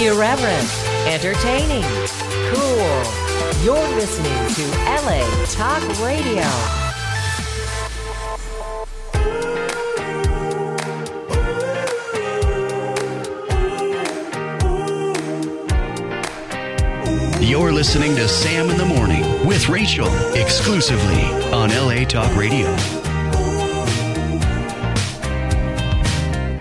Irreverent, entertaining, cool. You're listening to LA Talk Radio. You're listening to Sam in the Morning with Rachel exclusively on LA Talk Radio.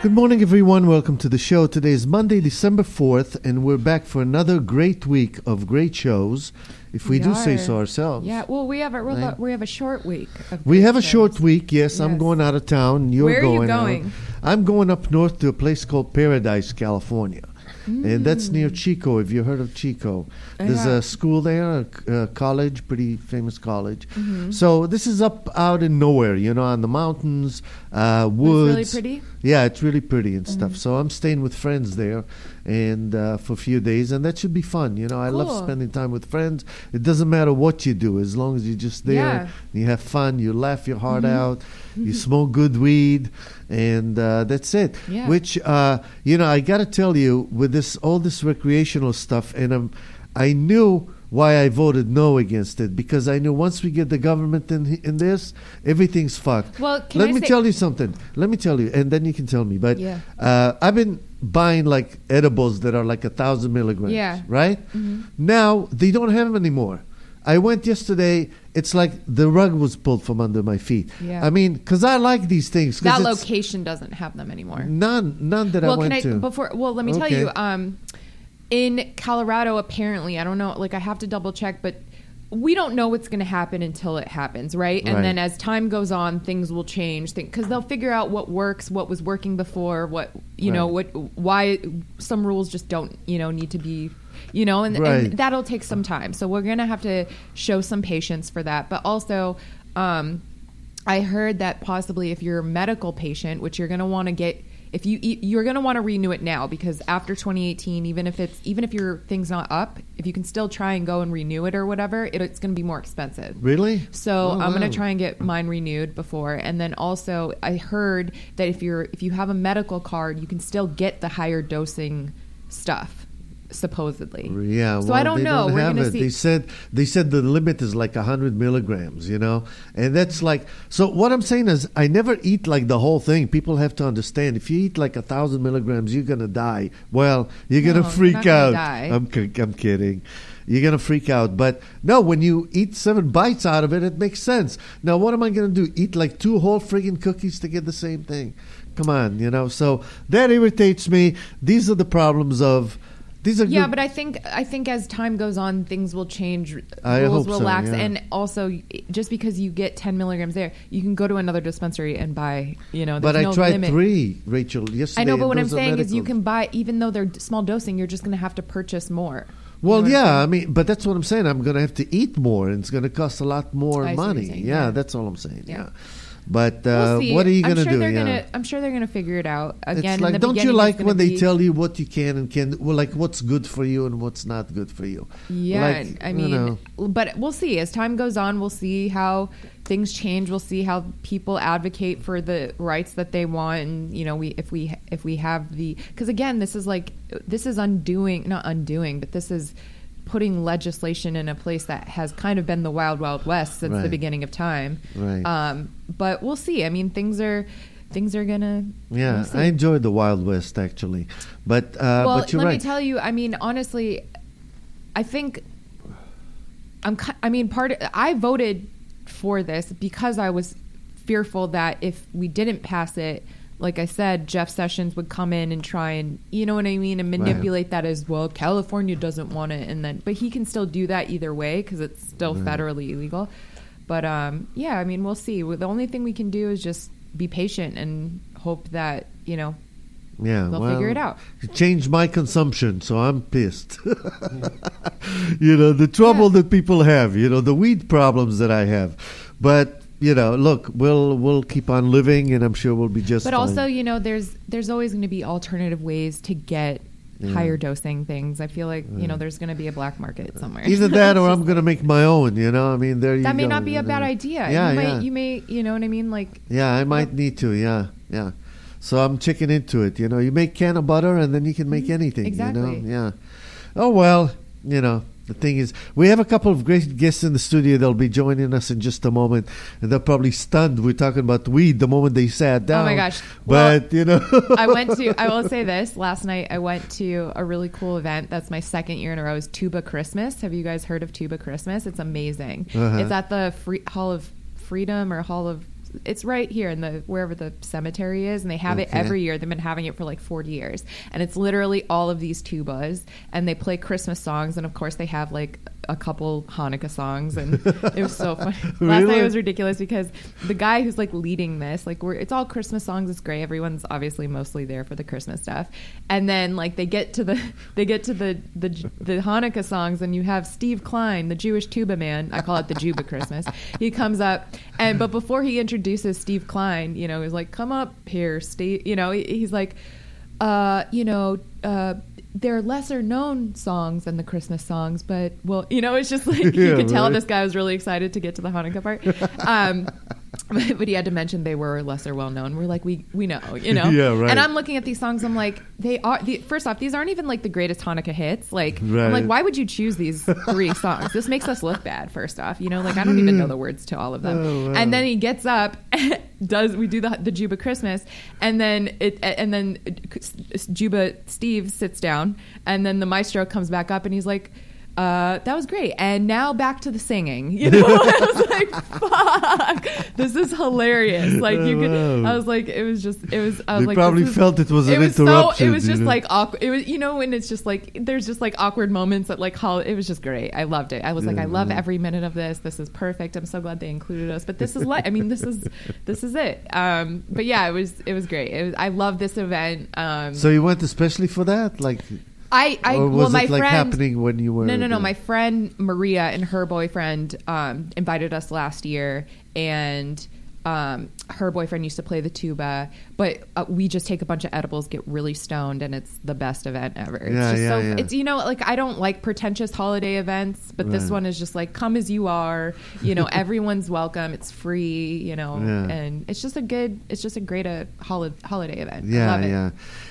Good morning, everyone. Welcome to the show. Today is Monday, December 4th, and we're back for another great week of great shows, if we, We do say so ourselves. Yeah, well, we have a Right. we have a short week. of We have a short week. Yes, I'm going out of town. You're Where are you going. out. going? I'm going up north to a place called Paradise, California. And that's near Chico. Have you heard of Chico? There's Mm. Yeah. a school there, a college, pretty famous college. Mm-hmm. So this is up out in nowhere, you know, on the mountains, uh, woods. really pretty? Yeah, it's really pretty and Mm-hmm. stuff. So I'm staying with friends there, and uh, for a few days, and that should be fun. You know, I love spending time with friends. It doesn't matter what you do, as long as you're just there, Yeah. you have fun, you laugh your heart Mm-hmm. out, you smoke good weed, and uh, that's it. Yeah. Which uh, you know, I got to tell you, with this all this recreational stuff, and um, I knew why I voted no against it because I knew once we get the government in in this, everything's fucked. Well, let I me tell you something. Let me tell you, and then you can tell me. But Yeah. uh, I've been buying like edibles that are like a thousand milligrams. Yeah. Right. Mm-hmm. Now they don't have them anymore. I went yesterday. It's like the rug was pulled from under my feet. Yeah. I mean, because I like these things. That location doesn't have them anymore. None, none that I well, went can I to. before? Well, let me tell you. Um, in Colorado, apparently, I don't know. Like, I have to double check, but we don't know what's going to happen until it happens, right? And Right. then as time goes on, things will change because they'll figure out what works, what was working before, what you know, what why some rules just don't you know need to be. You know, and, Right. and that'll take some time. So we're gonna have to show some patience for that. But also, um, I heard that possibly if you're a medical patient, which you're going to want to get, if you e- you're going to want to renew it now because after 2018, even if it's even if your thing's not up, if you can still try and go and renew it or whatever, it, it's going to be more expensive. really? So Oh, I'm going to try and get mine renewed before, and then also I heard that if you're if you have a medical card, you can still get the higher dosing stuff, supposedly. Yeah, So well, I don't they know. Don't We're have it. see. They said they said the limit is like hundred milligrams, you know, and that's like. So what I'm saying is, I never eat like the whole thing. People have to understand. If you eat like a thousand milligrams, you're gonna die. Well, you're No, gonna you're freak gonna out. I'm I'm kidding. You're gonna freak out, but no. When you eat seven bites out of it, it makes sense. Now, what am I gonna do? Eat like two whole friggin' cookies to get the same thing? Come on, you know. So that irritates me. These are the problems of. These are Yeah, good- but I think I think as time goes on, things will change. I rules will so, relax, yeah. and also just because you get 10 milligrams there, you can go to another dispensary and buy. You know, But I no tried limit. three, Rachel, yesterday. I know, but what I'm saying is you can buy, even though they're small dosing, you're just going to have to purchase more. You know Well, yeah, I mean, but that's what I'm saying. I'm going to have to eat more, and it's going to cost a lot more I see what you're money. yeah, yeah. that's all I'm saying. Yeah, Yeah. But We'll uh, see. what are you going to sure do? They're Yeah. gonna, I'm sure they're going to figure it out. Again, like, don't you like when they tell you what you can and can, well, like what's good for you and what's not good for you? Yeah, Like, I you mean, know. but we'll see. As time goes on, we'll see how things change. We'll see how people advocate for the rights that they want, and you know, we if we if we have the because again, this is like this is undoing, not undoing, but this is putting legislation in a place that has kind of been the wild wild west since Right. the beginning of time. Right. Um, but we'll see. I mean, things are things are gonna. Yeah, we'll. I enjoyed the Wild West actually, but uh, well, but let right. me tell you. I mean, honestly, I think I'm. I mean, part. I voted for this because I was fearful that if we didn't pass it, like I said, Jeff Sessions would come in and try and you know what I mean, and manipulate that as well. California doesn't want it, and then but he can still do that either way because it's still federally illegal. But um, yeah, I mean, we'll see. The only thing we can do is just be patient and hope that you know Yeah, They'll well, figure it out. it Changed my consumption, so I'm pissed. you know the trouble Yeah. that people have. You know the weed problems that I have, but you know, look, we'll we'll keep on living, and I'm sure we'll be just. But fine. also, you know, there's there's always going to be alternative ways to get Yeah. higher dosing things. I feel like you know there's going to be a black market somewhere. either that or I'm going to make my own. You know, I mean, there you that may go, not be you a bad idea. Yeah, you might, yeah. You may, you know what I mean? Like, Yeah, I might need to. Yeah, yeah. So I'm checking into it. You know, you make can of butter and then you can make mm-hmm. anything. You Exactly. know, yeah. Oh well, you know. The thing is, we have a couple of great guests in the studio. They'll be joining us in just a moment, and they're probably stunned. We're talking about weed the moment they sat down. Oh my gosh. Well, But you know, I went to. I will say this. Last night, I went to a really cool event. That's my second year in a row. Is Tuba Christmas? Have you guys heard of Tuba Christmas? It's amazing. Uh-huh. It's at the Free, Hall of Freedom or Hall of. It's right here in the wherever the cemetery is, and they have it every year. They've been having it for like forty years, and it's literally all of these tubas, and they play Christmas songs, and of course they have like a couple Hanukkah songs, and it was so funny. Last night Really? it was ridiculous because the guy who's like leading this, like we're it's all Christmas songs, it's great. Everyone's obviously mostly there for the Christmas stuff. And then like they get to the they get to the the the Hanukkah songs and you have Steve Klein, the Jewish tuba man. I call it the Juba Christmas. He comes up and but before he introduces Steve Klein, you know, he's like, "Come up here, Steve." You know, he- he's like uh, you know, uh, they're lesser known songs than the Christmas songs, but well, you know, it's just like you Yeah, could tell this guy was really excited to get to the Hanukkah part. Um, but, but he had to mention they were lesser well known. We're like, we we know, you know. Yeah, right. And I'm looking at these songs. I'm like, they are. The, first off, these aren't even like the greatest Hanukkah hits. Like, I'm like, why would you choose these three songs? This makes us look bad. First off, you know, like I don't even know hmm. the words to all of them. Oh, wow. And then he gets up, does we do the the Juba Christmas, and then it and then uh, Juba Steve sits down, and then the maestro comes back up, and he's like. Uh, that was great, and now back to the singing. You know, I was like, "Fuck, this is hilarious!" Like you could, I was like, it was just, it was. I was They like, probably felt it was an it was interruption, So, it was just know? like awkward. It was, you know, when it's just like there's just like awkward moments that like hol- it was just great. I loved it. I was like, I love every minute of this. This is perfect. I'm so glad they included us. But this is like, I mean, this is this is it. Um, but yeah, it was it was great. It was, I love this event. Um, so you went especially for that, like, I, I or was well, my it like friend, happening when you were? no, no, no. there? My friend Maria and her boyfriend um, invited us last year, and um, her boyfriend used to play the tuba. But uh, we just take a bunch of edibles, get really stoned, and it's the best event ever. It's Yeah, just yeah, so yeah. it's you know like I don't like pretentious holiday events, but this one is just like come as you are. You know, everyone's welcome. It's free. You know, and it's just a good. It's just a great uh, holi- holiday event. I Yeah, it. yeah.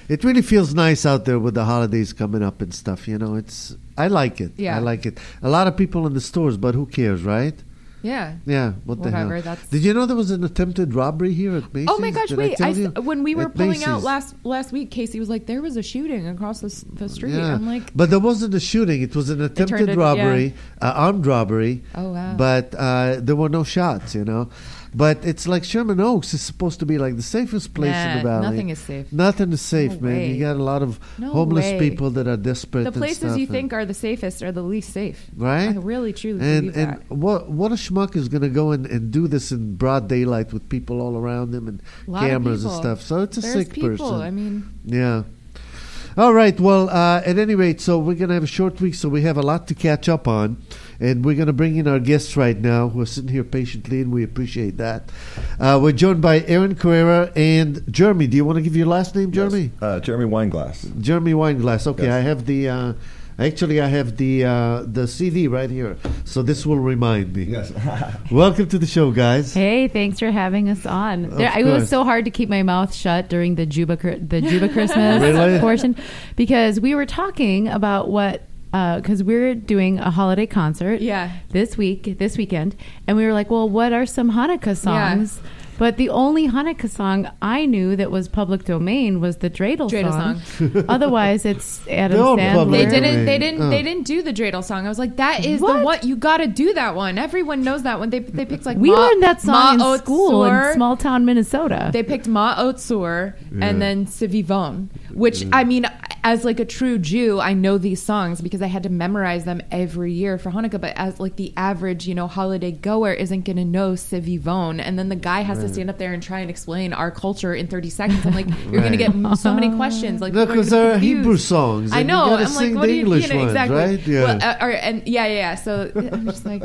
It really feels nice out there with the holidays coming up and stuff. You know, it's I like it. Yeah. I like it. A lot of people in the stores, but who cares, right? Yeah. Yeah. What the Whatever, hell? that's- Did you know there was an attempted robbery here at Macy's? Oh my gosh! Did wait, tell I when we were At pulling out last last week, Casey was like, "There was a shooting across the, the street." Yeah. I'm like, but there wasn't a shooting. It was an attempted robbery, uh, armed robbery. Oh, wow. But uh, there were no shots. You know. But it's like Sherman Oaks is supposed to be like the safest place in the valley. nothing is safe. Nothing is safe, No man. way. You got a lot of No homeless way. people that are desperate. the places you think are the safest are the least safe. right? I really truly and and that. what what a schmuck is going to go and, and do this in broad daylight with people all around him and A lot of cameras and stuff. So it's a There's sick people. person. I mean, Yeah. All right. Well, uh, at any rate, so we're going to have a short week, so we have a lot to catch up on. And we're going to bring in our guests right now who are sitting here patiently, and we appreciate that. Uh, we're joined by Aaron Carrera and Jeremy. Do you want to give your last name, Jeremy? Yes. Uh, Jeremy Wineglass. Jeremy Wineglass. Okay, Yes. I have the. Uh, actually, I have the uh, the CD right here, so this will remind me. Yes. Welcome to the show, guys. Hey, thanks for having us on. There, it was so hard to keep my mouth shut during the Juba the Juba Christmas Really? portion because we were talking about what because we're doing a holiday concert Yeah. this week this weekend and we were like, well, what are some Hanukkah songs? But the only Hanukkah song I knew that was public domain was the Dreidel, Dreidel song. Otherwise, it's Adam They're Sandler. they didn't. They didn't. Oh. They didn't do the dreidel song. I was like, that is the What? one. You got to do that one. Everyone knows that one. They they picked like We Ma- learned that song Ma in school in small town Minnesota. They picked Ma'oz Tzur Yeah. and then Sivivon, which I mean, as like a true Jew, I know these songs because I had to memorize them every year for Hanukkah. But as like the average, you know, holiday goer isn't going to know Sivivon, and then the guy has to stand up there and try and explain our culture in 30 seconds. I'm like, you're going to get so many questions. Like, No, people are 'cause gonna be they're. Hebrew songs, I and you know. gotta I'm sing like, what the do you, English you know, ones, exactly. right? Yeah. Well, uh, or, and yeah, yeah, yeah. So I'm just like,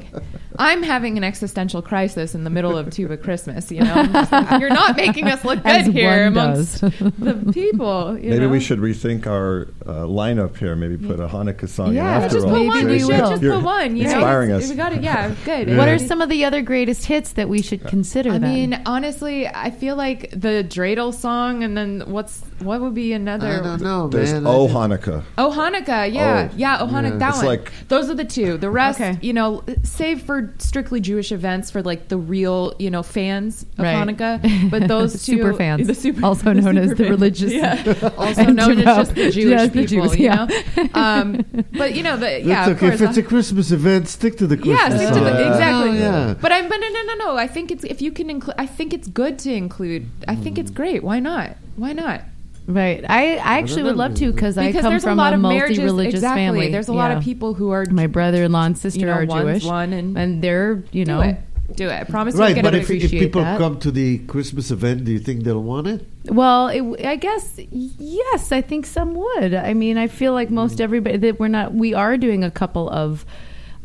I'm having an existential crisis in the middle of Tuba Christmas. You know, I'm just like, you're not making us look As good here amongst does. the people. you Maybe know? we should rethink our uh, lineup here. Maybe put a Hanukkah song Yeah, in after just all. put Maybe one. we We will. just You're put one. You inspiring It's- us. We got it. Yeah, good. What are some of the other greatest hits that we should consider? I then? mean, honestly, I feel like the dreidel song, and then what's what would be another? I don't know, There's man. Oh I Hanukkah. Oh, Hanukkah, yeah, Oh. yeah, oh, Hanukkah, Yeah. that It's one. like- Those are the two. The rest, Okay. you know, save for strictly Jewish events for like the real, you know, fans of Right. Hanukkah. But those two, Super fans. the super, Also the known as super the fans. religious yeah, also and known as just the Jewish Yes, the people, Jews, you yeah. know. Um, but you know, the yeah, That's of okay. course. If it's a Christmas event, stick to the Christmas yeah, stick to song. the exactly. Oh, yeah. But I'm but no no no no. I think it's if you can include. I think it's good to include. I think it's great. Why not? Why not? Right. I, I actually would love to because I come from a lot of multi-religious. Exactly. family. There's a lot of people who are My brother-in-law and sister You know, are Jewish, one and- they're you do know it. Do it. I promise Right, you'll but get if, it. if people that. come to the Christmas event, do you think they'll want it? Well, it, I guess yes. I think some would. I mean, I feel like most mm. everybody that we're not. We are doing a couple of,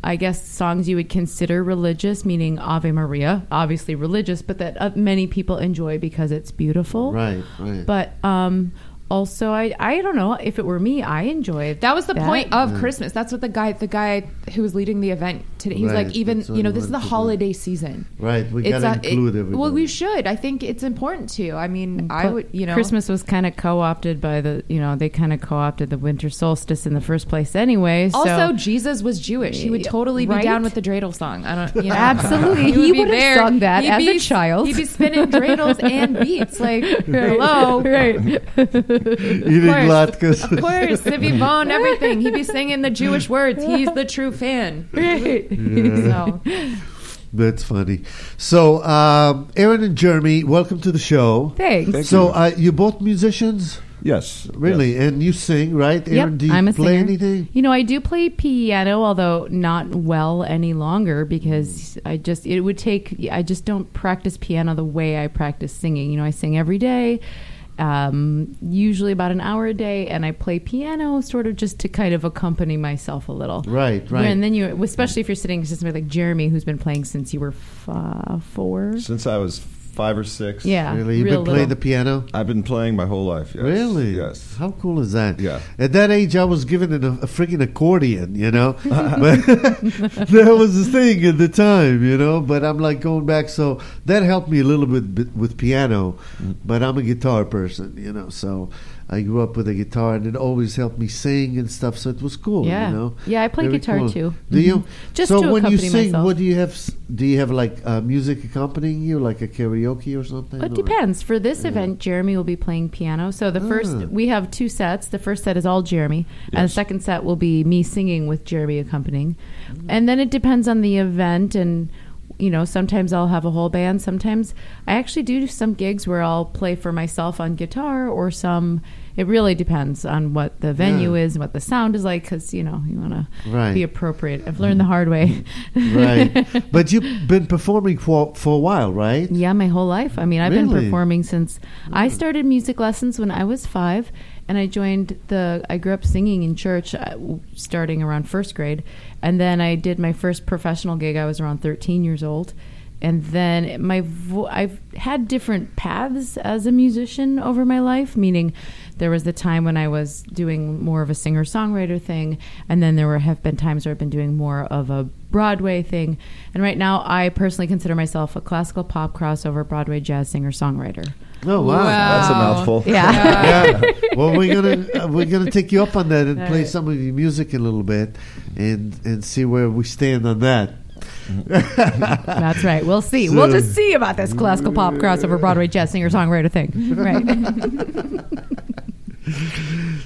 I guess, songs you would consider religious, meaning Ave Maria, obviously religious, but that uh, many people enjoy because it's beautiful. Right, right. But um, also, I I don't know if it were me, I enjoyed That was the that. point of mm. Christmas. That's what the guy, the guy who was leading the event today, he was Right, like, even that's you know, this is the wanted to do. holiday season. Right, we It's gotta a- it- include everybody. Well, we should. I think it's important to. I mean, I would, you know, Christmas was kind of co-opted by the, you know, they kind of co-opted the winter solstice in the first place, anyway. So. Also, Jesus was Jewish. He would eh, totally be Right? down with the dreidel song. I don't, you know, Absolutely. He be would have sung that He'd as a be- child. He'd be spinning dreidels and beats. Like, hello, right. Eating course. latkes. Of course, Sivy Bone, everything. He'd be singing the Jewish words. He's the true fan. So, That's funny. So, um, Aaron and Jeremy, welcome to the show. Thanks. Thank so, you. uh, you both musicians, Yes. really, yes. and you sing, right? Aaron, do you I'm a play singer. anything? You know, I do play piano, although not well any longer because I just it would take. I just don't practice piano the way I practice singing. You know, I sing every day, um, usually about an hour a day, and I play piano sort of just to kind of accompany myself a little. Right, right. And then you, especially if you're sitting to somebody like Jeremy, who's been playing since you were f- uh, four. Since I was five or six. Yeah, really, you've been playing little. the piano. I've been playing my whole life. Yes. Really? Yes. How cool is that? Yeah. At that age, I was given an, a freaking accordion, you know. but that was the thing at the time, you know. But I'm like going back, so that helped me a little bit, bit with piano. Mm. But I'm a guitar person, you know. So I grew up with a guitar, and it always helped me sing and stuff. So it was cool, Yeah. you know. Yeah, I play Very guitar cool. too. Do you? Mhm. Just so to when you sing, myself. what do you have? Do you have like uh, music accompanying you, like a karaoke or something? It or- depends. For this event, Jeremy will be playing piano. So the first, Ah. we have two sets. The first set is all Jeremy, and the second set will be me singing with Jeremy accompanying. And then it depends on the event, and you know, sometimes I'll have a whole band. Sometimes I actually do some gigs where I'll play for myself on guitar, or some. It really depends on what the venue Yeah. is and what the sound is like, because you know you want to be appropriate. I've learned the hard way. right. But you've been performing for for a while, right? Yeah, my whole life. I mean, I've been performing since I started music lessons when I was five, and I joined the. I grew up singing in church, uh, starting around first grade, and then I did my first professional gig. I was around thirteen years old, and then my vo- I've had different paths as a musician over my life. Meaning, there was the time when I was doing more of a singer songwriter thing, and then there were have been times where I've been doing more of a Broadway thing. And right now, I personally consider myself a classical pop crossover Broadway jazz singer songwriter. Oh wow. That's a mouthful. Yeah. yeah. Well, we're gonna uh, we're gonna take you up on that and All play right. some of your music a little bit, and and see where we stand on that. That's right. We'll see. We'll just see about this classical pop crossover Broadway jazz singer songwriter thing. Right.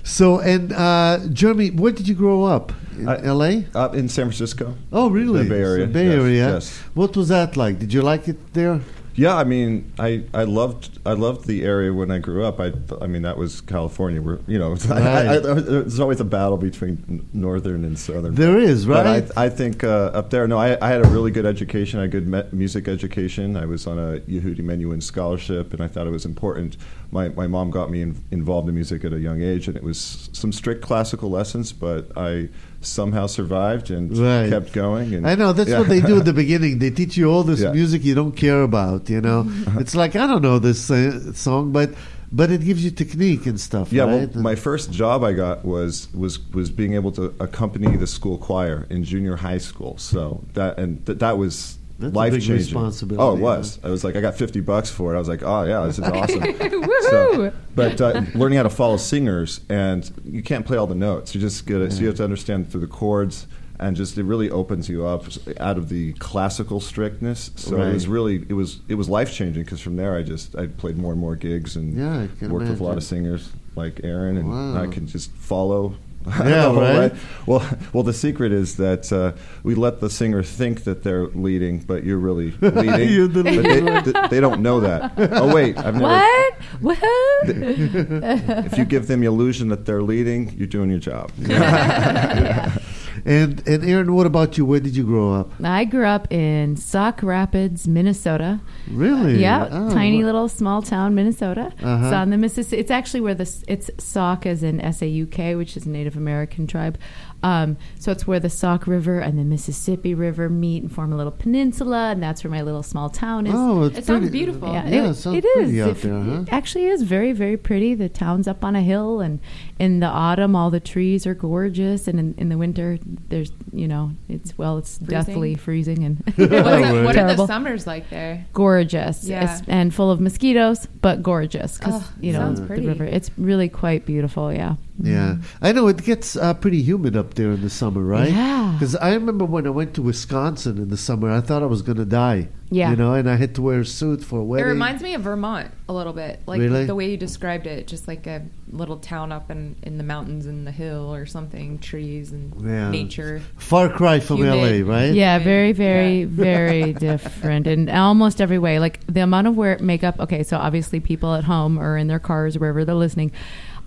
So, and uh, Jeremy, where did you grow up? In I- L.A. Up in San Francisco. Oh, really? The Bay Area. Bay Yes, Area. yes. What was that like? Did you like it there? Yeah, I mean, I, I loved I loved the area when I grew up. I I mean, that was California. Where you know, I, I, I, there's always a battle between northern and southern. There is, right? But I, I think uh, up there, no, I, I had a really good education. I had a good me- music education. I was on a Yehudi Menuhin scholarship, and I thought it was important. My my mom got me in, involved in music at a young age, and it was some strict classical lessons, but I somehow survived and Right. kept going. And I know that's yeah. what they do at the beginning. They teach you all this Yeah. music you don't care about. You know, it's like I don't know this uh, song, but but it gives you technique and stuff. Yeah, right? well, my first job I got was was was being able to accompany the school choir in junior high school. So that and th- that was That's a life big changing. responsibility, Oh, it was. I was like, I got fifty bucks for it. I was like, oh yeah, this is awesome. So, but uh, learning how to follow singers, and you can't play all the notes. You just get it. So you have to understand through the chords, and just it really opens you up out of the classical strictness. So it was really it was it was life changing because from there I just I played more and more gigs and Yeah, I can worked with a lot of singers like Aaron, and Wow. I can just follow. I Yeah, know, right? Well, well, the secret is that uh, we let the singer think that they're leading, but you're really leading. You're the but they, they don't know that. Oh wait, I've never. What? What? If you give them the illusion that they're leading, you're doing your job. And and Aaron, what about you? Where did you grow up? I grew up in Sauk Rapids, Minnesota. Really? Yeah, Oh, tiny wha- little small town, Minnesota. Uh-huh. It's on the Mississippi. It's actually where the it's Sauk as in S A U K, which is a Native American tribe. Um, so it's where the Sauk River and the Mississippi River meet and form a little peninsula, and that's where my little small town is. Oh, it's It sounds beautiful. Yeah, Yeah, it, it sounds it is. pretty out If- there, huh? It actually is very, very pretty. The town's up on a hill, and in the autumn, all the trees are gorgeous, and in, in the winter, there's you know, it's well, it's Freezing? deathly freezing and What's that- what are the summers like there? gorgeous Yeah. And full of mosquitoes, but gorgeous because Oh, you know sounds the river. It's really quite beautiful. Yeah. Yeah, I know it gets uh, pretty humid up there in the summer, right? Yeah. Because I remember when I went to Wisconsin in the summer, I thought I was going to die. Yeah. You know, and I had to wear a suit for a It wedding. reminds me of Vermont a little bit, like Really? the way you described it, just like a little town up in, in the mountains in the hill or something, trees and Yeah. nature. Far cry from Humid. LA, right? Yeah, very, very, Yeah. very different in almost every way. Like the amount of wear makeup. Okay, so obviously people at home or in their cars, wherever they're listening,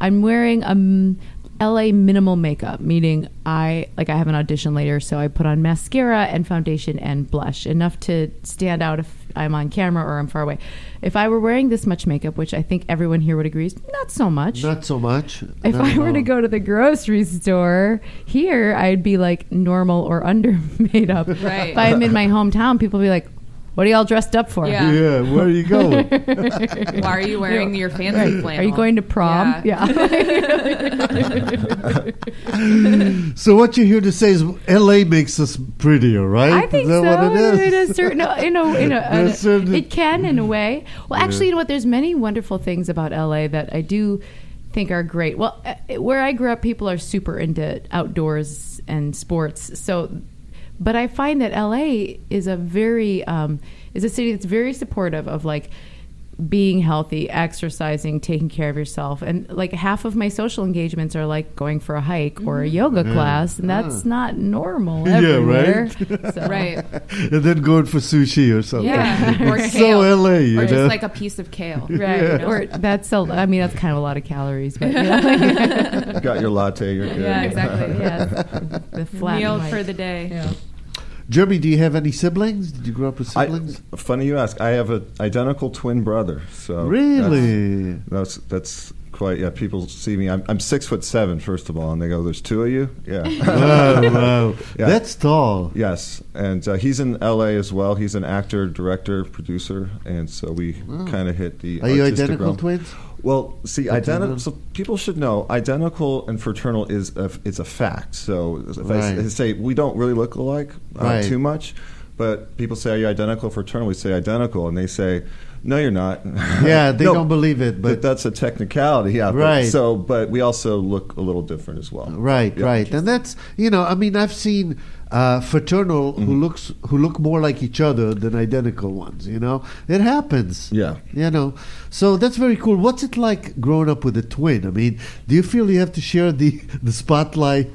I'm wearing um, LA minimal makeup, meaning I like I have an audition later, so I put on mascara and foundation and blush enough to stand out if I'm on camera or I'm far away. If I were wearing this much makeup, which I think everyone here would agree is not so much, Not so much. if Not I at were to go to the grocery store here, I'd be like normal or under made up. Right. If I'm in my hometown, people be like, "What are y'all dressed up for?" Yeah. Yeah, where are you going? Why are you wearing your fancy Right. flannel? Are you going to prom? Yeah. so what you're here to say is LA makes us prettier, right? I think is that so. what it is? In a certain, no, in a, in a, There's a- certain- it can in a way. Well, actually, you know what? There's many wonderful things about LA that I do think are great. Well, uh, where I grew up, people are super into outdoors and sports. So, but I find that LA is a very um, is a city that's very supportive of like being healthy, exercising, taking care of yourself. And like half of my social engagements are like going for a hike or a mm. yoga mm. class, and that's mm. not normal Yeah, everywhere. right? So- Right. and then going for sushi or something. Yeah. Or It's kale. so LA, you or know? just like a piece of kale. Right. You know? Or that's a, I mean, that's kind of a lot of calories, but you know. Got your latte, you're good. Yeah, exactly. yeah, the flat Meal white. for the day. Yeah. Jeremy, do you have any siblings? Did you grow up with I, siblings? funny you ask. I have an identical twin brother. So really? That's, that's that's quite. Yeah, people see me. I'm, I'm six foot seven, first of all, and they go, "There's two of you." Yeah. wow, wow. Yeah. That's tall. Yes, and uh, he's in L.A. as well. He's an actor, director, producer, and so we kind of hit the. Are you identical realm. twins? Well, see, identical. So people should know identical and fraternal is a, it's a fact. So if I Right. s- say we don't really look alike uh, Right. too much, but people say, "Are you identical fraternal?" We say identical, and they say, "No, you're not." Yeah, they No, don't believe it, But but that's a technicality, yeah. but- Right. so, but we also look a little different as well. Right, Yeah. right, and that's you know, I mean, I've seen uh, fraternal Mm-hmm. who looks who look more like each other than identical ones. You know, it happens. Yeah. you know, so that's very cool. What's it like growing up with a twin? I mean, do you feel you have to share the the spotlight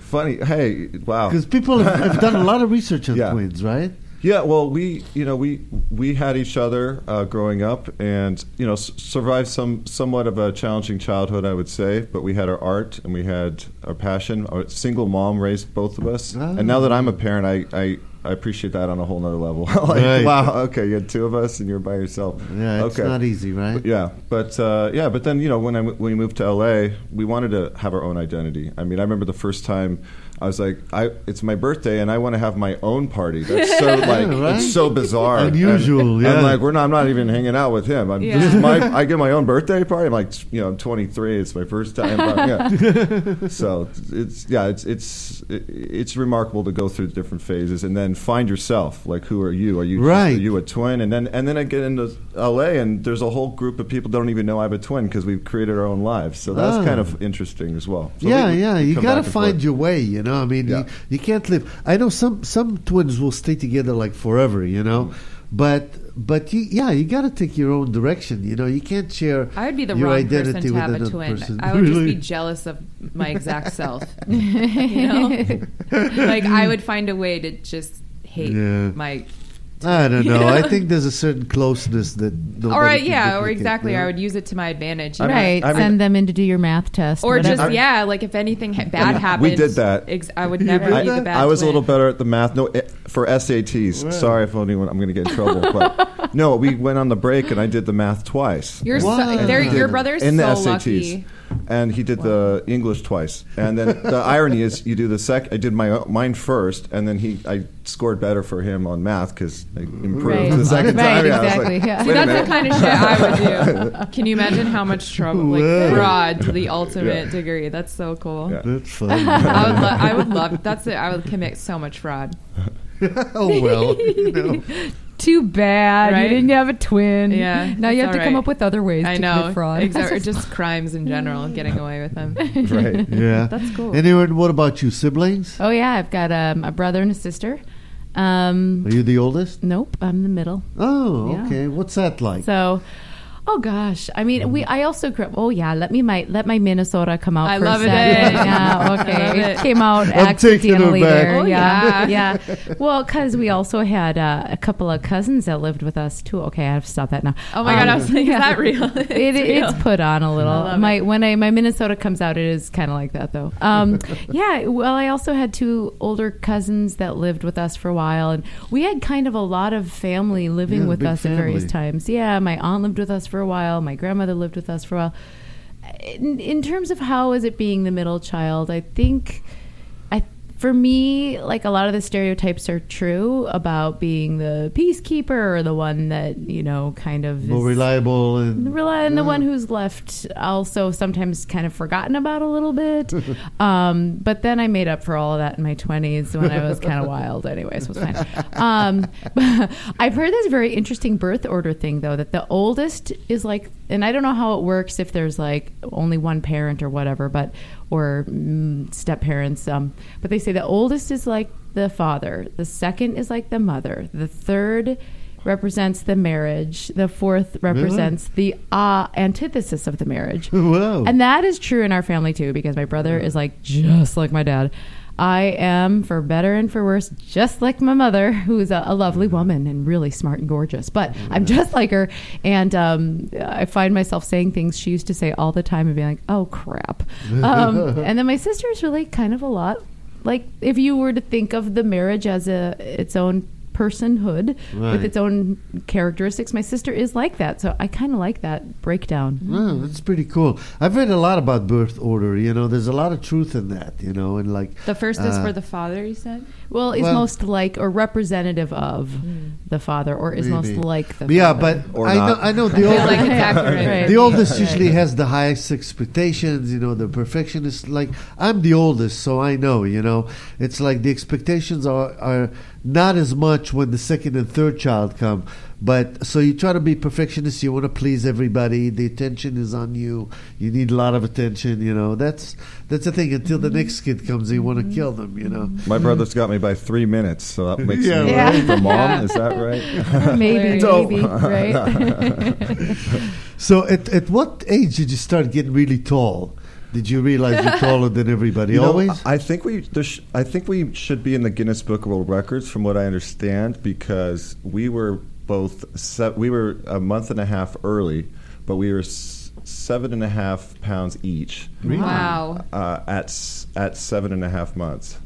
Funny. Hey, wow. because people have, have done a lot of research on Yeah. twins, right? Yeah, well, we you know we we had each other uh, growing up, and you know s- survived some somewhat of a challenging childhood, I would say. But we had our art and we had our passion. Our single mom raised both of us, and now that I'm a parent, I. I I appreciate that on a whole nother level. like, Right. wow, okay, you had two of us and you're by yourself. Yeah, it's okay. not easy, right? But yeah, but uh, yeah, but then you know when I when we moved to LA, we wanted to have our own identity. I mean, I remember the first time I was like, I, it's my birthday and I want to have my own party. That's so like, right? it's so bizarre, Unusual, And yeah. I'm like, we're not. I'm not even hanging out with him. I'm, This Yeah. is my. I get my own birthday party. I'm like, you know, I'm 23. It's my first time. But, yeah. so it's yeah, it's it's it's remarkable to go through the different phases and then find yourself. Like, who are you? Are you just- Right. Are you a twin? And then and then I get into L.A. and there's a whole group of people don't even know I have a twin because we've created our own lives. So that's Ah. kind of interesting as well. So yeah, we- we yeah. You got to find forth. your way. You know, I mean, Yeah. you, you can't live. I know some some twins will stay together like forever. You know, Mm. but but you, yeah, you got to take your own direction. You know, you can't share. I would be the your wrong identity person to have a twin. person. I would Really? just be jealous of my exact self. you know, like I would find a way to just hate Yeah. my. I don't know. I think there's a certain close-ness that. nobody Or I, yeah, or exactly. you know? I would use it to my advantage. I mean- right. I mean- Send them in to do your math test. or just whatever. yeah, like if anything ha- bad we happened, did that. Ex- I would never be the bad. I was a little better at the math. No, eh, for SATs. Sorry if anyone I'm going to get in trouble. But no, we went on the break and I did the math twice. You're so, there, your brother's in the so SATs. lucky. And he did the English twice. And then the irony is, you do the sec. I did my own- mine first, and then he I scored better for him on math because I improved Right. the second Right, time. Yeah, I was exactly, like, yeah. See, that's minute. the kind of shit I would do. Can you imagine how much trouble, like fraud to the ultimate Yeah. degree? That's so cool. Yeah. That's fun. I would, lo- I would love. That's it. I would commit so much fraud. oh well, you know. Too bad Right? you didn't have a twin. Yeah, Now you have to all come up with other ways I to know. commit fraud. Exactly. Just crimes in general, getting away with them. right. Yeah, That's cool. Anyway, what about you, siblings? oh yeah, I've got um, a brother and a sister. Um, Are you the oldest? nope, I'm the middle. Oh, Yeah. okay. What's that like? So, oh gosh, I mean, we. I also grew up. Oh yeah, let me my let my Minnesota come out. I for love a it. second. Yeah, I love okay, it. came out I'm taking her accidentally back. there. Oh, yeah, yeah. yeah. Well, because we also had uh, a couple of cousins that lived with us too. Okay, I have to stop that now. Oh my god! I Um, was like, yeah. is that real? It, It's real. it's put on a little. love My it. when I my Minnesota comes out, it is kind of like that though. Um, yeah. Well, I also had two older cousins that lived with us for a while, and we had kind of a lot of family living Yeah, with big us at various times. Yeah, my aunt lived with us for a while. My grandmother lived with us for a while. In, in terms of how is it being the middle child, I think. For me, like a lot of the stereotypes are true about being the peacekeeper or the one that you know kind of More is- reliable and Rely and the one who's left also sometimes kind of forgotten about a little bit. um, but then I made up for all of that in my 20s when I was kind of wild anyway, so it was fine. Um, I've heard this very interesting birth order thing, though, that the oldest is like, and I don't know how it works if there's like only one parent or whatever, but, or mm, step parents. Um, but they say the oldest is like the father, the second is like the mother, the third represents the marriage. The fourth represents the uh, antithesis of the marriage. Whoa. And that is true in our family too, because my brother is like just like my dad. I am, for better and for worse, just like my mother, who's a, a lovely woman and really smart and gorgeous. But I'm just like her, and um, I find myself saying things she used to say all the time and being like, "Oh crap." Um, and then my sister is really kind of a lot like if you were to think of the marriage as a its own personhood Right. with its own characteristics. My sister is like that, so I kind of like that breakdown. Oh, that's pretty cool. I've read a lot about birth order. You know, there's a lot of truth in that. You know, and like The first is uh, for the father. You said. Well, is Well- most like or representative of the father, or is Maybe. most like the Yeah, father. but Or I know. I know the oldest, like. Right. the oldest usually has the highest expectations. You know, the perfectionist. Like I'm the oldest, so I know. You know, it's like the expectations are are not as much when the second and third child come. But so you try to be perfectionist. You want to please everybody. The attention is on you. You need a lot of attention. You know, that's that's the thing. Until the next kid comes, you want to kill them. You know. My brother's got me by three minutes, so that makes Yeah, me right. the mom. Is that right? maybe, So- maybe, right? So at at what age did you start getting really tall? Did you realize you're taller than everybody? You know, Always. I think we there sh- I think we should be in the Guinness Book of World Records, from what I understand, because we were both se- we were a month and a half early, but we were s- seven and a half pounds each Really? Wow. uh, at s- at seven and a half months.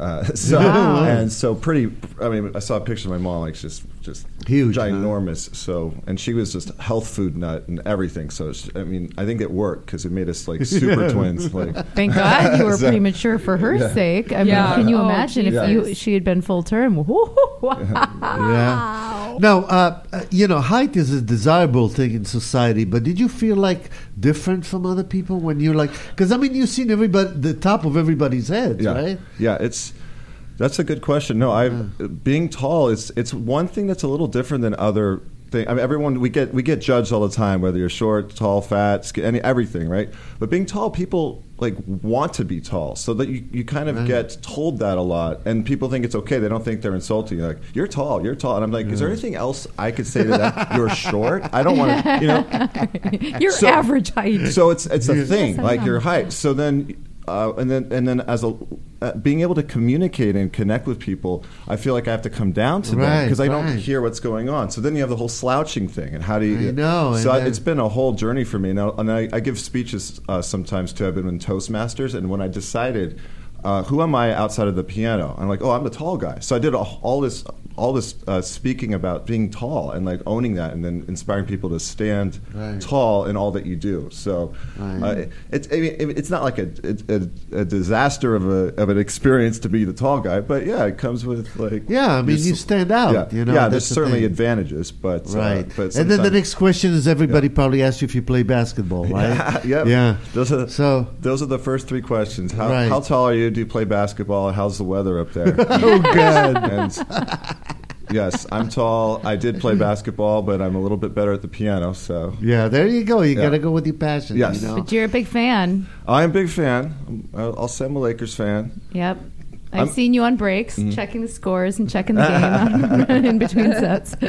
Uh, so Wow. and so pretty. I mean, I saw a picture of my mom, like just just Huge, huh? ginormous. So and she was just a health food nut and everything. So it's, I mean, I think it worked because it made us like super twins. Like Thank God you were So- premature for her Yeah. sake. I mean, Yeah. can you Oh, imagine if Jesus. you she had been full term? Wow. Yeah. Now, uh, uh, you know, height is a desirable thing in society, but did you feel like different from other people when you're like, because I mean, you've seen everybody, the top of everybody's head, yeah, right? yeah. It's that's a good question. No, I being tall is it's one thing that's a little different than other. Thing. I mean, everyone we get we get judged all the time, whether you're short, tall, fat, skin, any everything, right? But being tall, people like want to be tall, so that you, you kind of Right. get told that a lot, and people think it's okay. They don't think they're insulting. You're like, you're tall, you're tall, and I'm like, is there anything else I could say to that? you're short. I don't want to, you know. Your So- average height. So it's it's a thing, like your height. So then, uh, and then and then as a uh, being able to communicate and connect with people, I feel like I have to come down to them because I don't hear what's going on. So then you have the whole slouching thing, and how do you? I know, So I, then- it's been a whole journey for me. Now, and I, I give speeches uh, sometimes too. I've been in Toastmasters, and when I decided. Uh, who am I outside of the piano? I'm like, oh, I'm the tall guy. So I did all, all this, all this uh, speaking about being tall and like owning that, and then inspiring people to stand Right. tall in all that you do. So Right. uh, it's I mean, it's not like a, a, a disaster of a of an experience to be the tall guy, but yeah, it comes with like Yeah, I mean, you stand out, Yeah, you know, yeah. There's the certainly thing. advantages, but uh, Right. but and then the next question is everybody probably asks you if you play basketball, right? Yeah, yep. Yeah. Those are So- those are the first three questions. How, Right. how tall are you? Do you play basketball? How's the weather up there? Oh, God. and yes, I'm tall. I did play basketball, but I'm a little bit better at the piano. So Yeah, there you go. You Yeah. got to go with your passion. Yes. You know? But you're a big fan. I'm a big fan. I'll I'll say I'm a Lakers fan. Yep. I've I'm- Mm-hmm. seen you on breaks, checking the scores and checking the game in between sets.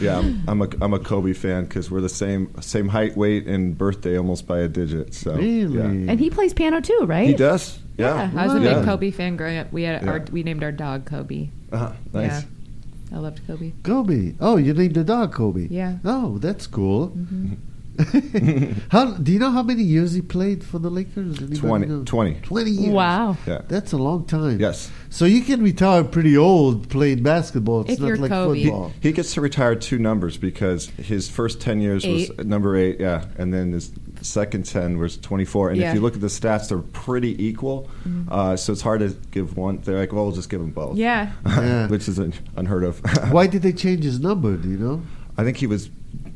Yeah, I'm, I'm a I'm a Kobe fan because we're the same same height, weight, and birthday almost by a digit. So Really? yeah. and he plays piano too, right? he does. Yeah, Yeah. I was a big Kobe fan growing up. We had our we named our dog Kobe. Uh-huh. Nice. Yeah. I loved Kobe. Kobe. Oh, you named the dog Kobe. Yeah. Oh, that's cool. Mm-hmm. how do you know how many years he played for the Lakers? Anybody 20, know? 20. 20 years. Wow. Yeah. That's a long time. Yes. So you can retire pretty old playing basketball. It's If not you're like Kobe. football. He gets to retire two numbers because his first 10 years was number eight, yeah, and then his second 10 was 24. And Yeah. if you look at the stats, they're pretty equal. Uh, so it's hard to give one. They're like, well, we'll just give them both. Yeah. Yeah. Which is unheard of. Why did they change his number? Do you know? I think he was.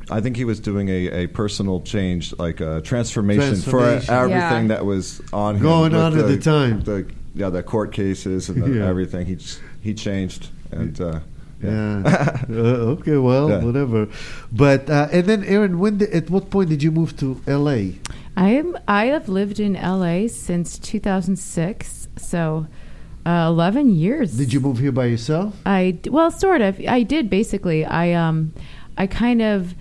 I think he was doing a, a personal change, like a transformation, for everything Yeah. that was on him Going with on at the time. The, yeah, the court cases and the, Yeah. everything. He he changed, and uh, Yeah. uh, okay. Well, Yeah. whatever. But uh, and then Aaron, when did, at what point did you move to L.A.? I am. I have lived in LA since 2006, so uh, 11 years. Did you move here by yourself? I well, sort of. I did basically. I um, I kind of.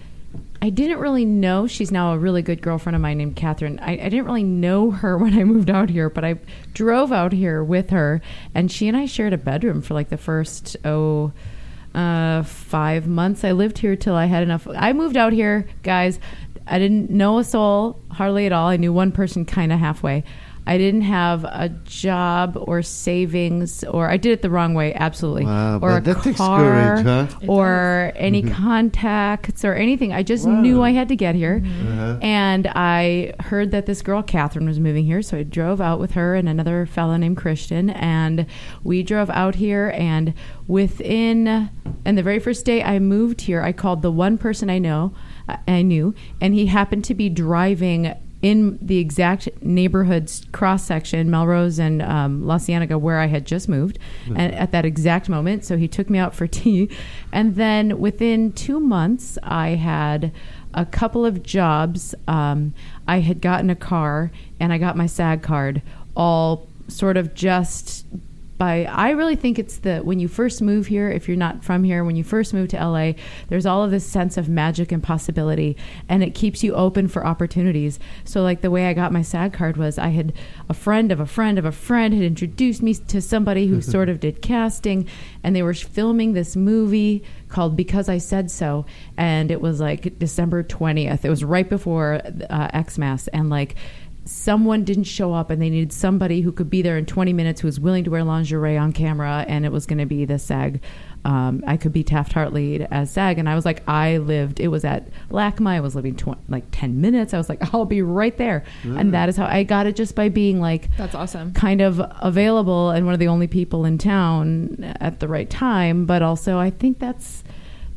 I didn't really know. She's now a really good girlfriend of mine named Catherine. I, I didn't really know her when I moved out here, but I drove out here with her, and she and I shared a bedroom for like the first oh, uh, five months. I lived here till I had enough. I moved out here, guys. I didn't know a soul hardly at all. I knew one person kind of halfway. I didn't have a job or savings, or I did it the wrong way, absolutely. Wow, or a that takes car, courage, huh? or any mm-hmm. contacts or anything. I just knew I had to get here. Mm-hmm. Uh-huh. And I heard that this girl, Catherine, was moving here. So I drove out with her and another fellow named Christian. And we drove out here. And within, and the very first day I moved here, I called the one person I know, I I knew, and he happened to be driving in the exact neighborhoods cross section, Melrose and um, La Cienega, where I had just moved, and at that exact moment. So he took me out for tea, and then within two months, I had a couple of jobs. Um, I had gotten a car, and I got my SAG card, all sort of just by I really think it's the when you first move here, if you're not from here, when you first move to LA, there's all of this sense of magic and possibility, and it keeps you open for opportunities. So, like the way I got my SAG card was I had a friend of a friend of a friend had introduced me to somebody who sort of did casting, and they were filming this movie called Because I Said So, and it was like December 20th. It was right before uh, Xmas, and like someone didn't show up and they needed somebody who could be there in 20 minutes who was willing to wear lingerie on camera and it was going to be the SAG. Um, I could be Taft Hartley as SAG. And I was like, I lived, it was at LACMA. I was living tw- like 10 minutes. I was like, I'll be right there. And that is how I got it just by being like, That's awesome. kind of available and one of the only people in town at the right time. But also, I think that's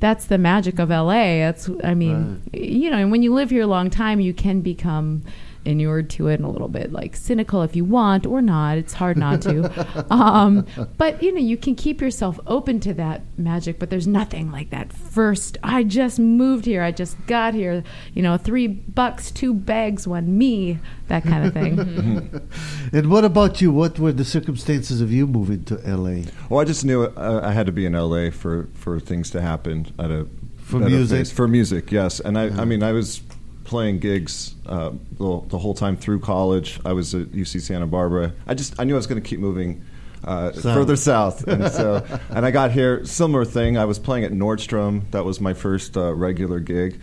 that's the magic of LA. That's I mean, you know, and when you live here a long time, you can become inured to it and a little bit like cynical if you want or not. It's hard not to. um, but you know, you can keep yourself open to that magic. But there's nothing like that first. I just moved here. I just got here. You know, three bucks, two bags, one me. That kind of thing. And what about you? What were the circumstances of you moving to LA? Well, I just knew uh, I had to be in LA for, for things to happen at a For at a music? place- for music, yes. And I, I mean, I was playing gigs uh, the, the whole time through college. I was at UC Santa Barbara. I just I knew I was going to keep moving. Uh, South. further south, and so, and I got here. Similar thing. I was playing at Nordstrom. That was my first uh, regular gig,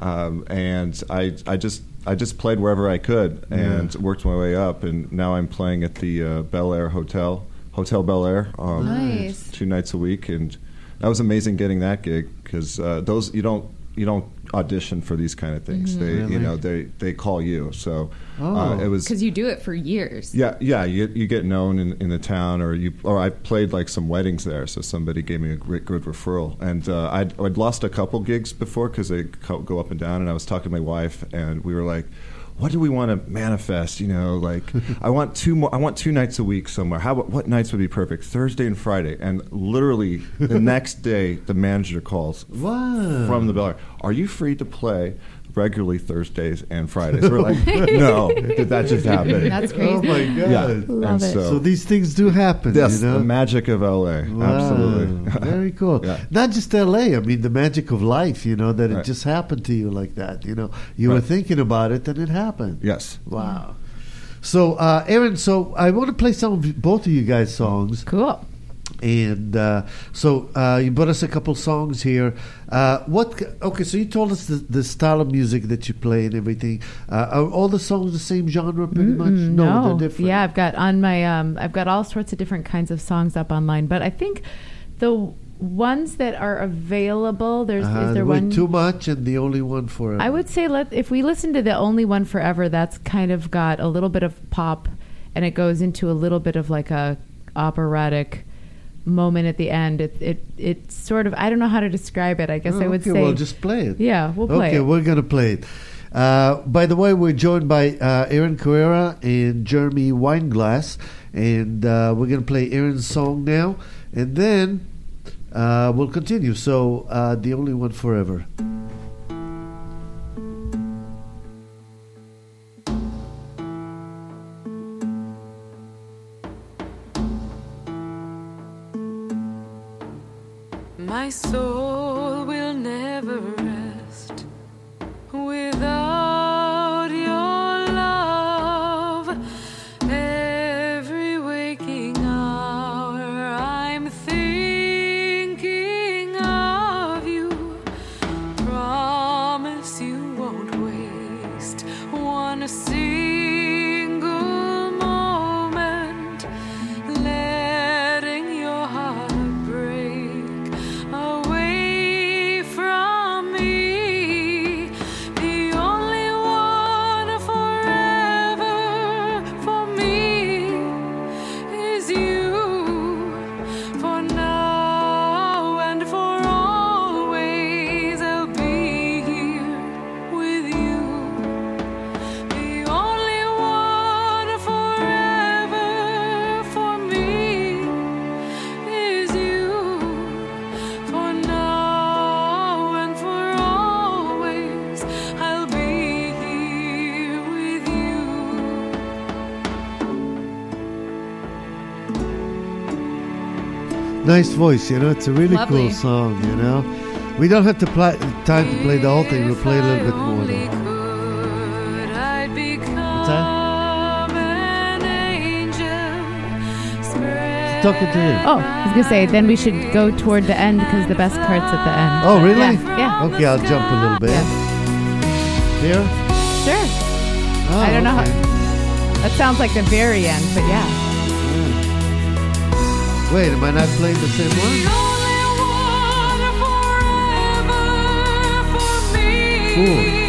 um, and I, I just, I just played wherever I could, and worked my way up. And now I'm playing at the uh, Bel Air Hotel, Hotel Bel Air, um, Nice. two nights a week, and that was amazing getting that gig because uh, those you don't you don't audition for these kind of things. They Really? you know they they call you. So Oh. uh, it was Because you do it for years. yeah, yeah. You, you get known in, in the town, or you, or I played like some weddings there, so somebody gave me a great, good referral. And uh, I'd, I'd lost a couple gigs before because they go up and down. And I was talking to my wife, and we were like, "What do we want to manifest? You know, like I want two more. I want two nights a week somewhere. How what nights would be perfect? Thursday and Friday." And literally the next day, the manager calls Wow. from the Bel Air. Are you free to play? Regularly Thursdays and Fridays. We're like, no, did that just happen? That's crazy. Oh my God. Yeah. Love And it. So these things do happen. Yes, you know? the magic of LA. Wow. Absolutely. Very cool. Yeah. Not just LA, I mean, the magic of life, you know, that it just happened to you like that. You know, you were thinking about it and it happened. yes. Wow. So, uh, Erin, so I want to play some of both of you guys' songs. cool. And uh, so uh, you brought us a couple songs here. Uh, what? Okay, so you told us the, the style of music that you play and everything. Uh, are all the songs the same genre, pretty much? Mm-mm, No, they're different. Yeah, I've got on my um, I've got all sorts of different kinds of songs up online, but I think the ones that are available, there's is there one too much and the only one for. I would say let if we listen to the only one forever, that's kind of got a little bit of pop, and it goes into a little bit of like a operatic moment at the end. It it it's sort of I don't know how to describe it. I guess Oh, I would okay, say well, just play it. yeah, we'll play okay, it. we're gonna play it. Uh, by the way, we're joined by uh, Erin Carrera and Jeremy Weinglass, and uh, we're gonna play Erin's song now, and then uh, we'll continue. So, uh, the only one forever. My soul Nice voice, you know. It's a really Lovely. cool song, you know. We don't have to play time to play the whole thing. We'll play a little bit more. Though. Talking to him. Oh, I was gonna say then we should go toward the end because the best part's at the end. Oh, really? Yeah. yeah. Okay, I'll jump a little bit. Here? Sure. Oh, I don't know how- That sounds like the very end, but yeah. Wait, am I not playing the same one? only one forever for me Cool.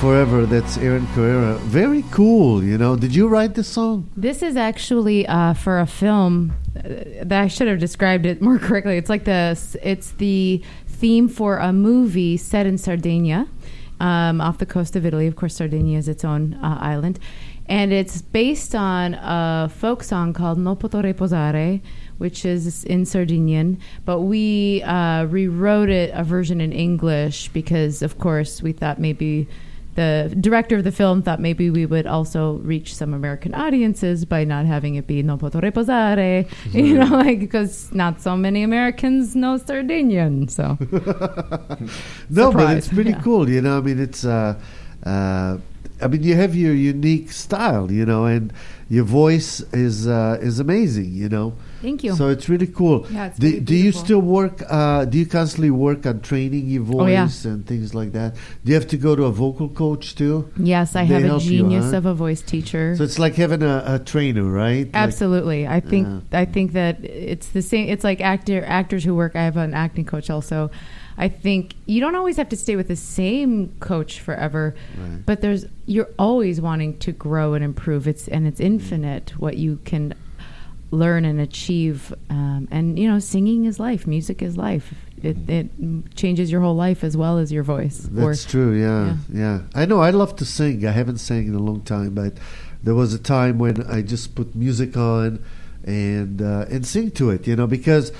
Forever. That's Erin Carrera. Very cool. You know. Did you write the song? This is actually uh, for a film uh, that I should have described it more correctly. It's like the it's the theme for a movie set in Sardinia, um, off the coast of Italy. Of course, Sardinia is its own uh, island, and it's based on a folk song called "No potho reposare," which is in Sardinian. But we uh, rewrote it a version in English because, of course, we thought maybe the director of the film thought maybe we would also reach some American audiences by not having it be no potho reposare, you know, like because not so many Americans know Sardinian. So No, but it's pretty yeah. cool. You know, I mean, it's. Uh, uh, I mean, you have your unique style, you know, and your voice is uh, is amazing, you know. Thank you. So it's really cool. Yeah, it's do, really do you still work? Uh, do you constantly work on training your Oh, yeah. voice and things like that? Do you have to go to a vocal coach too? yes, I They have a help you, genius huh? of a voice teacher. So it's like having a, a trainer, right? Like- Absolutely. I think Yeah. I think that it's the same it's like actor actors who work I have an acting coach also. I think you don't always have to stay with the same coach forever, Right. but there's you're always wanting to grow and improve. It's and it's infinite what you can learn and achieve. Um, and you know, singing is life. Music is life. It it changes your whole life as well as your voice. That's true. Yeah, yeah, I know. I love to sing. I haven't sang in a long time, but there was a time when I just put music on and uh, and sing to it. You know, because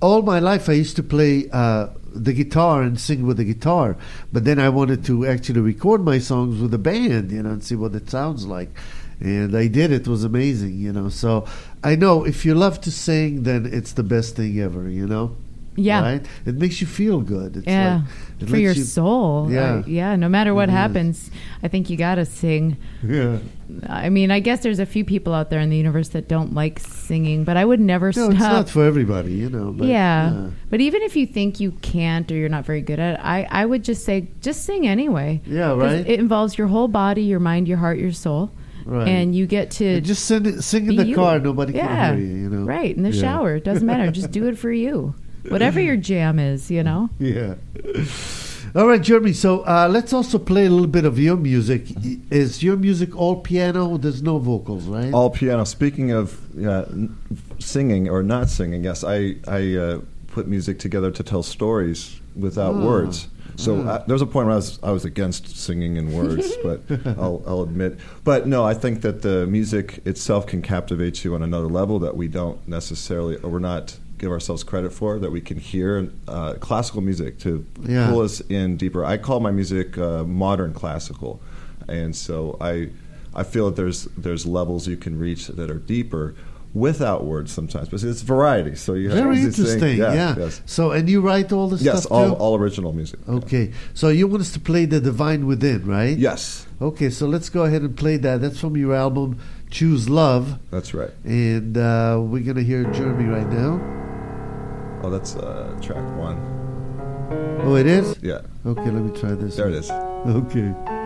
all my life I used to play uh, the guitar and sing with the guitar, but then I wanted to actually record my songs with a band. You know, and see what it sounds like. And I did. It was amazing. You know, so I know if you love to sing, then it's the best thing ever. You know. Yeah. Right? It makes you feel good. It's yeah, like, it for your you- soul. Yeah. Yeah. No matter what happens, I think you got to sing. Yeah. I mean, I guess there's a few people out there in the universe that don't like singing, but I would never No, stop. it's not for everybody, you know. But, yeah. but even if you think you can't or you're not very good at it, I, I would just say just sing anyway. Yeah, right. It involves your whole body, your mind, your heart, your soul, Right. and you get to And just sing, it, sing in the you. car. Nobody yeah. can hear you. You know. Right in the Yeah. shower, it doesn't matter. just do it for you, whatever your jam is. You know. Yeah. All right, Jeremy. So uh, let's also play a little bit of your music. Is your music all piano? There's no vocals, right? All piano. Speaking of yeah, n- singing or not singing, yes, I I uh, put music together to tell stories without Oh. words. So uh, there was a point where I was I was against singing in words, but I'll, I'll admit. But no, I think that the music itself can captivate you on another level that we don't necessarily or we're not give ourselves credit for that we can hear uh, classical music to Yeah. pull us in deeper. I call my music uh, modern classical, and so I I feel that there's there's levels you can reach that are deeper without words sometimes, but it's variety. So you have Very interesting. Yes, yeah. yes, So, and you write all the yes. stuff All, too? all original music. Okay. So you want us to play the Divine Within, right? Yes, Okay. So let's go ahead and play that. That's from your album Choose Love, that's right. and uh, we're gonna hear Jeremy right now. Oh, that's uh, track one. Oh, it is. Yeah, Okay. Let me try this. there one. it is. Okay.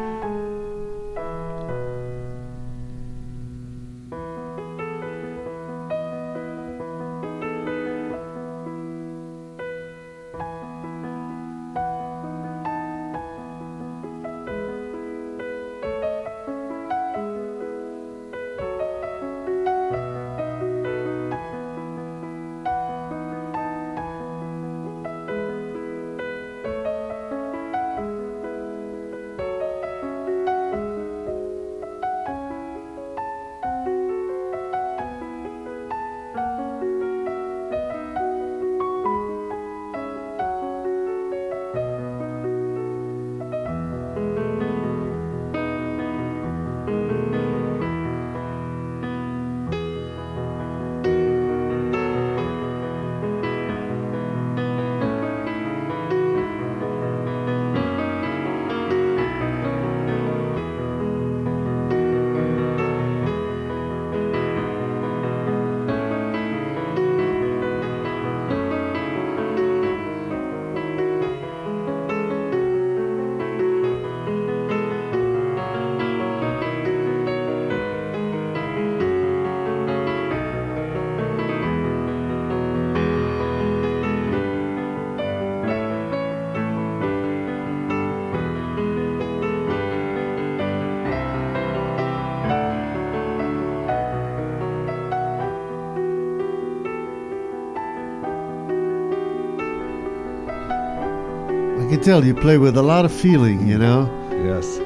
Tell you play with a lot of feeling. You know. Yes.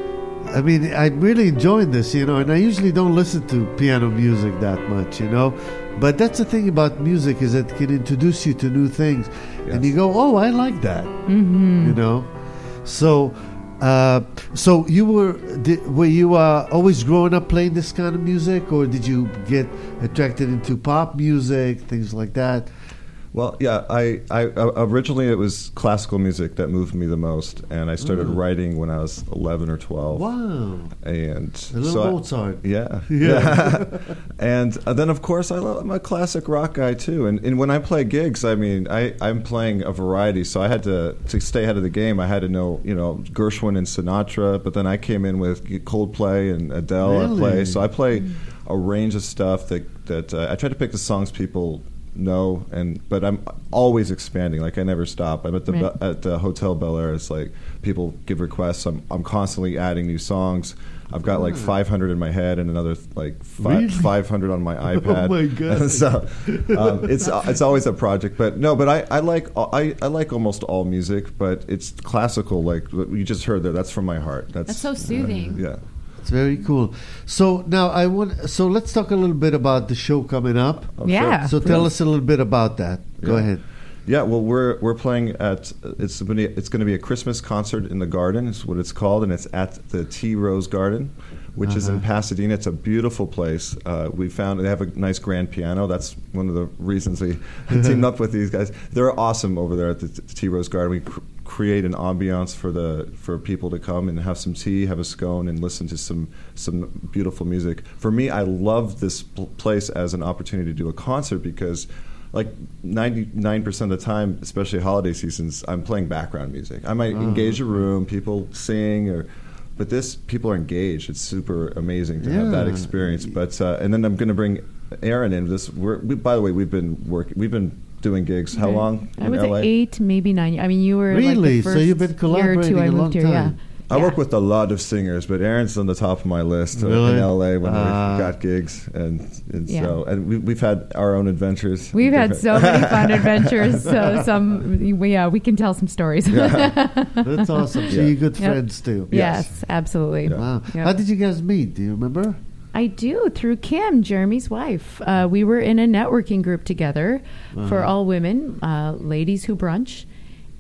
I mean, I'm really enjoying this, you know, and I usually don't listen to piano music that much, you know. But that's the thing about music is that it can introduce you to new things, and you go, "Oh, I like that," mm-hmm. you know. So, uh, so you were did, were you uh, always growing up playing this kind of music, or did you get attracted into pop music, things like that? Well, yeah, I, I uh, originally it was classical music that moved me the most, and I started writing when I was 11 or 12. Wow, And a little so I- Mozart. Yeah, Yeah. and uh, then of course I love, I'm a classic rock guy too. And, and when I play gigs, I mean I I'm playing a variety, so I had to to stay ahead of the game. I had to know you know Gershwin and Sinatra, but then I came in with Coldplay and Adele. I Really? play, so I play a range of stuff that that uh, I try to pick the songs people know and but I'm always expanding like I never stop I'm at the Right. Be- at the Hotel Bel Air it's like people give requests I'm I'm constantly adding new songs I've got like 500 in my head and another like fi- Really? 500 on my iPad. Oh my God. so um, it's it's always a project, but no, but I, I like I, I like almost all music, but it's classical. Like you just heard there, that's from my heart. That's, That's so soothing. yeah. It's very cool. So now I want. So let's talk a little bit about the show coming up. Oh, Yeah. So tell us a little bit about that. Go ahead. Yeah, well, we're we're playing at it's gonna be, it's going to be a Christmas concert in the Garden. Is what it's called, and it's at the Tea Rose Garden, which is in Uh-huh. Pasadena. It's a beautiful place. Uh, we found they have a nice grand piano. That's one of the reasons we teamed up with these guys. They're awesome over there at the Tea Rose Garden. We cr- create an ambiance for the for people to come and have some tea, have a scone, and listen to some some beautiful music. For me, I love this pl- place as an opportunity to do a concert because like 99% of the time, especially holiday seasons, I'm playing background music. I might engage a room, people sing, or but this people are engaged. It's super amazing to have that experience. But uh, and then I'm going to bring Erin in. This, we're, we, by the way, we've been working. We've been doing gigs. How long I in was LA? eight, maybe nine. I mean, you were Really? Like the So you've been year or collaborating two I a long here. time. Yeah. I Yeah. work with a lot of singers, but Erin's on the top of my list uh, Really? in LA when Ah. we got gigs, and, and Yeah. so and we, we've had our own adventures. We've had so many fun adventures. So some, we, yeah, we can tell some stories. That's awesome. So Yeah. you're good Yep. friends too. yes, absolutely. Wow. Yep. How did you guys meet? Do you remember? I do through Kim, Jeremy's wife. Uh, we were in a networking group together for all women, uh, ladies who brunch,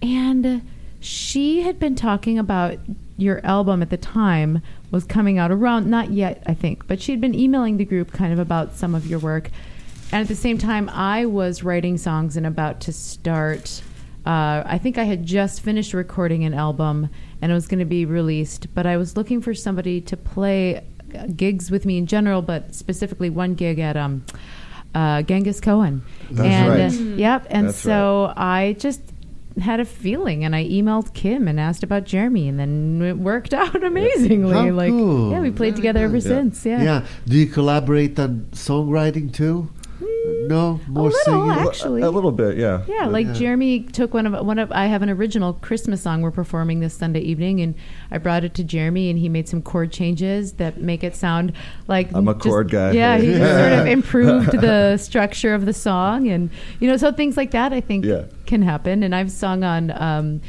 and she had been talking about your album at the time was coming out around not yet I think, but she'd been emailing the group kind of about some of your work, and at the same time I was writing songs and about to start. Uh, I think I had just finished recording an album and it was going to be released, but I was looking for somebody to play gigs with me in general, but specifically one gig at um, uh, Genghis Cohen. That's and, right. uh, yep. And That's so I just had a feeling, and I emailed Kim and asked about Jeremy, and then it worked out amazingly. How like, cool. yeah, we played together ever Yeah. since. Yeah. Do you collaborate on songwriting too? No, more little, singing. actually. Actually. a, a little bit, yeah. Yeah, like Yeah. Jeremy took one of one of I have an original Christmas song we're performing this Sunday evening, and I brought it to Jeremy, and he made some chord changes that make it sound like I'm a just- chord guy. Yeah, he just sort of improved the structure of the song, and you know, so things like that I think Yeah. can happen. And I've sung on um,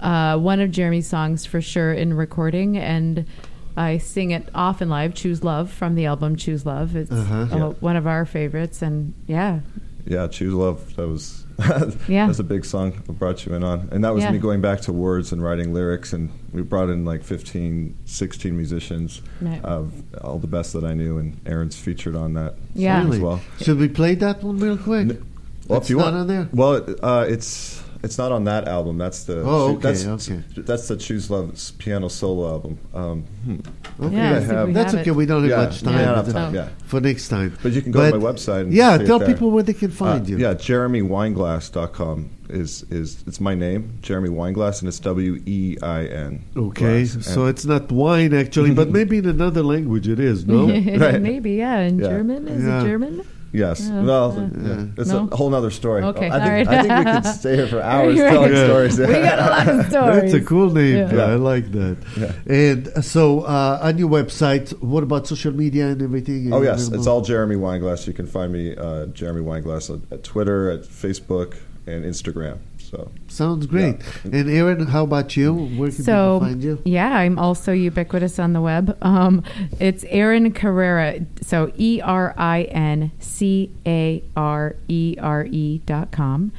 uh, one of Jeremy's songs for sure in recording, and I sing it often live. "Choose Love" from the album "Choose Love." It's Uh-huh. uh, Yeah. one of our favorites, and yeah, Yeah, Choose Love. That was Yeah. that's a big song I brought you in on. And that was Yeah. me going back to words and writing lyrics and we brought in like 15, 16 musicians Right. of all the best that I knew and Erin's featured on that Yeah. song Really? as well. Should we play that one real quick? Well, It's if you not want, on there? Well, uh, it's it's not on that album. That's the Oh, okay, that's, okay. that's the Choose Love piano solo album. Um, hmm. Okay. Yeah, I I have- That's have okay. it. We don't have Yeah, much time. yeah, enough to- time, yeah. For next time. But you can go to my website and yeah, see it tell there. people where they can find Uh, you. Yeah, jeremyweinglass.com is is it's my name, Jeremy Weinglass, and it's W E I N. Okay, Glass. so And- it's not wine actually, but maybe in another language it is. No. Right. maybe yeah. In Yeah. German is Yeah. it German? Yes. Uh, well, uh, yeah. it's No? a whole nother story. Okay, I think, all right. I think we could stay here for hours Right. telling Yeah. stories. We got a lot of stories. That's a cool name. Yeah. though. I like that. Yeah. And uh, so, uh, on your website, what about social media and everything? Oh yes, it's all Jeremy Weinglass. You can find me uh, Jeremy Weinglass at, at Twitter, at Facebook, and Instagram. So So Sounds great. And Erin, how about you? Where can So people find you? yeah, I'm also ubiquitous on the web. Um, it's Erin Carrera. So E R I N C A R E R E dot com.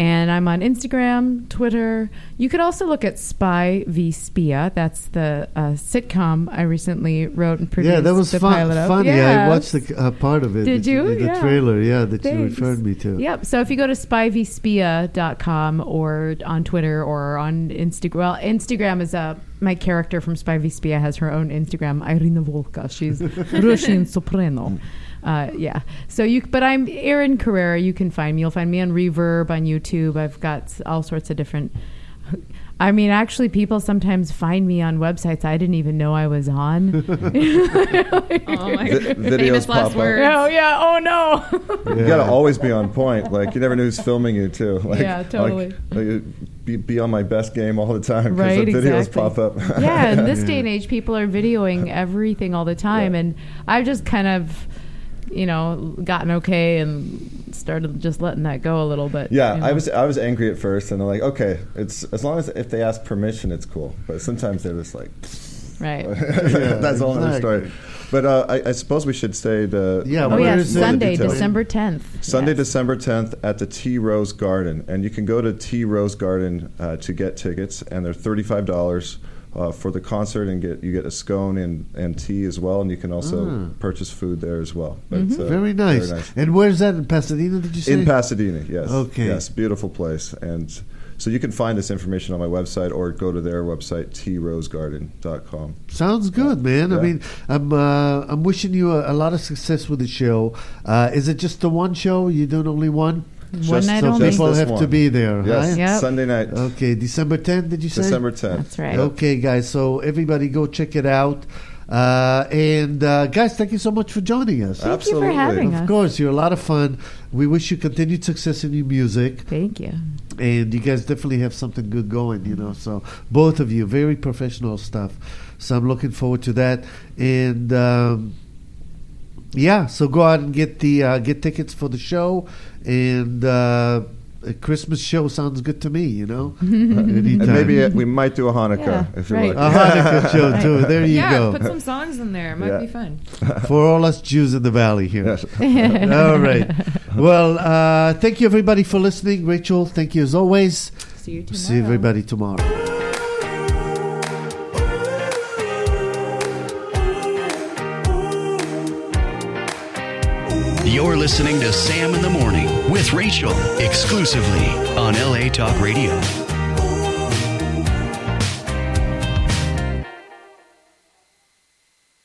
And I'm on Instagram, Twitter. You could also look at Spy v Spia. That's the uh, sitcom I recently wrote and produced. Yeah, that was the fun, funny. I watched the uh, part of it. Did that you? The Yeah. trailer, yeah, that you referred me to. Yep. So if you go to spyvspia.com or on Twitter or on Instagram, well, Instagram is uh, my character from Spy v Spia has her own Instagram, Irina Volka. She's Russian soprano. Uh, yeah. So you, but I'm Erin Carrera. You can find me. You'll find me on Reverb on YouTube. I've got all sorts of different. I mean, actually, people sometimes find me on websites I didn't even know I was on. Oh my Vi- videos famous pop up. words. oh yeah. Oh no. you gotta always be on point. Like you never know who's filming you too. Like, Yeah, totally. Like, like, be, be on my best game all the time because Right, the videos exactly. pop up. yeah, in this day and age, people are videoing everything all the time, Yeah. and I've just kind of, you know, gotten okay and started just letting that go a little bit. Yeah, you I was I was angry at first, and I'm like, okay, it's as long as if they ask permission, it's cool. But sometimes they're just like, right. that's a whole other exactly. story. But uh, I, I suppose we should say the Yeah, Oh Where yeah, is it? Sunday, Details. December tenth. Sunday, Yes. December 10th at the Tea Rose Garden. And you can go to Tea Rose Garden uh, to get tickets, and they're $35 uh, for the concert, and get you get a scone and, and tea as well, and you can also Ah. purchase food there as well. But, Mm-hmm. uh, Very nice. And where's that in Pasadena? Did you say? In Pasadena, yes. Okay. Yes, beautiful place. And so you can find this information on my website or go to their website, trosegarden.com. Sounds good, man. I mean, I'm uh, I'm wishing you a, a lot of success with the show. Uh, is it just the one show? You doing only one? One night so only. people this have to be there. Yes, right? Yep. Sunday night, Okay, December 10th. Did you say? December 10th. That's right. Yep. Okay, guys. So everybody, go check it out. Uh, and uh, guys, thank you so much for joining us. Thank you for Absolutely. having Of us. course, you're a lot of fun. We wish you continued success in your music, Thank you. and you guys definitely have something good going. You know, so both of you, very professional stuff. So I'm looking forward to that. And um, yeah, so go out and get the uh, get tickets for the show, and uh, a Christmas show sounds good to me. You know, And maybe uh, we might do a Hanukkah Yeah, if you're right. a. Hanukkah show too. There you yeah, go. put some songs in there. It might Yeah. be fun. for all us Jews in the valley here. Yes. all right. Well, uh, thank you everybody for listening. Rachel, thank you as always. See you tomorrow. See everybody tomorrow. You're listening to Sam in the Morning with Rachel exclusively on LA Talk Radio.